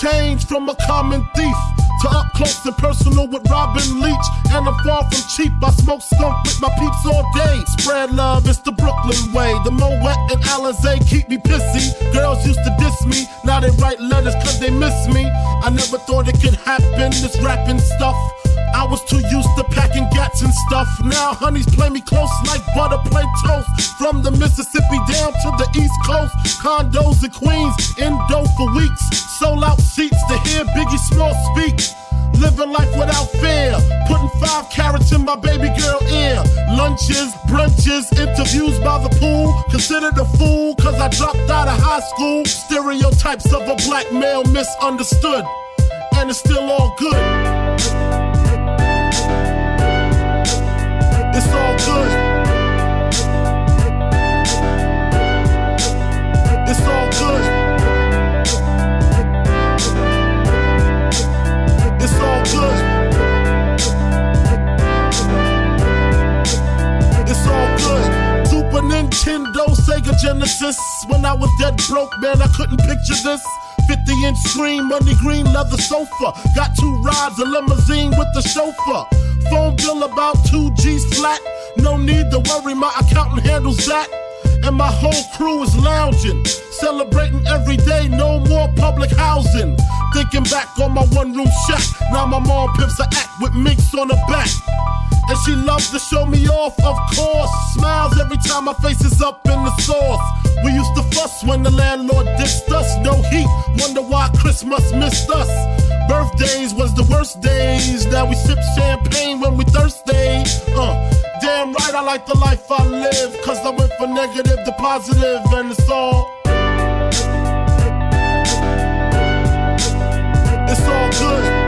Change from a common thief to up close and personal with Robin Leach. And I'm far from cheap. I smoke skunk with my peeps all day. Spread love, it's the Brooklyn way. The Moet and Alizé keep me pissy. Girls used to diss me, now they write letters cause they miss me. I never thought it could happen, this rapping stuff. I was too used to packing gats and stuff. Now honeys play me close like butter play toast. From the Mississippi down to the East Coast, condos in Queens, indo for weeks. Sold out seats to hear Biggie Small speak. Living life without fear, putting five carats in my baby girl ear. Lunches, brunches, interviews by the pool. Considered a fool, cause I dropped out of high school. Stereotypes of a black male misunderstood, and it's still all good. It's all good. It's all good. It's all good. Super Nintendo, Sega Genesis. When I was dead broke, man, I couldn't picture this. 50 inch screen, money green leather sofa. Got two rides, a limousine with the chauffeur. Phone bill about two G's flat. No need to worry, my accountant handles that. And my whole crew is lounging, celebrating every day, no more public housing. Thinking back on my one room shack, now my mom pimps a act with minks on her back. And she loves to show me off, of course. Smiles every time my face is up in the sauce. We used to fuss when the landlord dissed us. No heat, wonder why Christmas missed us. Birthdays was the worst days. Now we sip champagne when we thirsty. Uh, damn right, I like the life I live. Cause I went from negative to positive, and it's all. It's all good.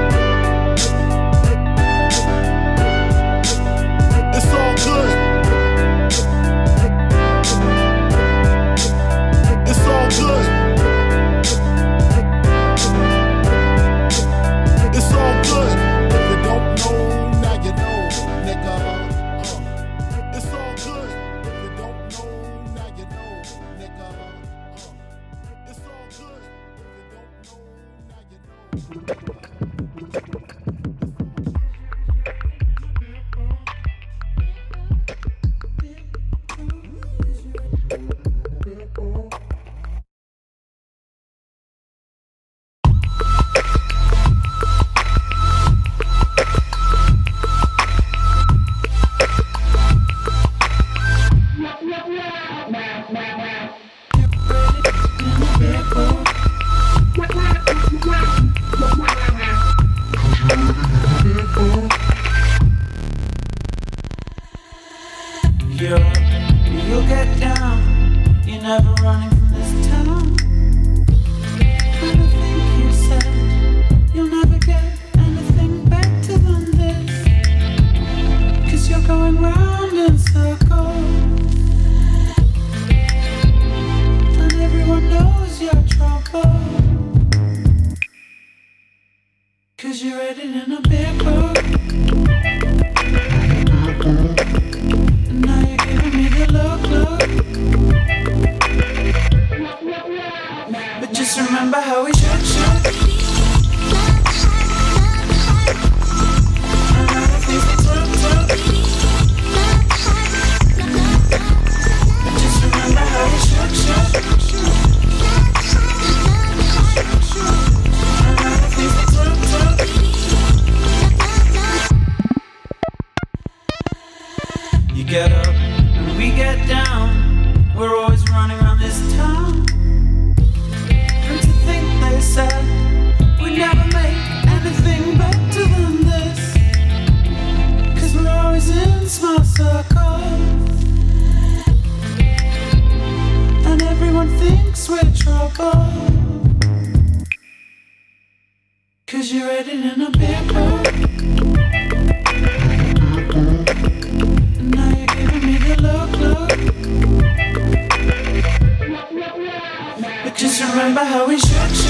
Remember how we shook,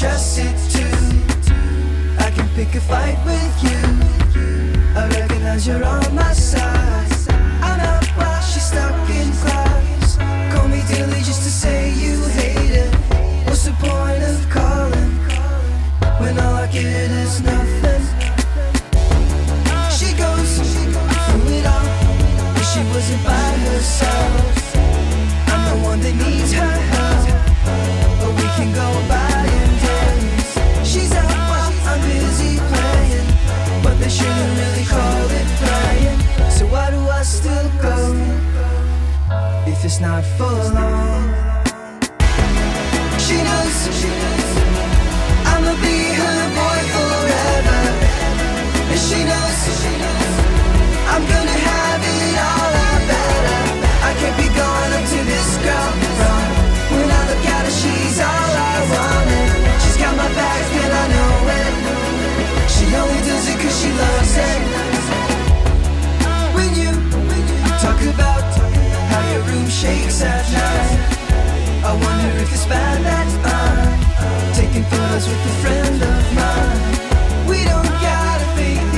just it too. I can pick a fight with you. I recognize you're on my side. not for long. shakes at night. I wonder if it's bad that I'm taking photos with a friend of mine. We don't gotta be.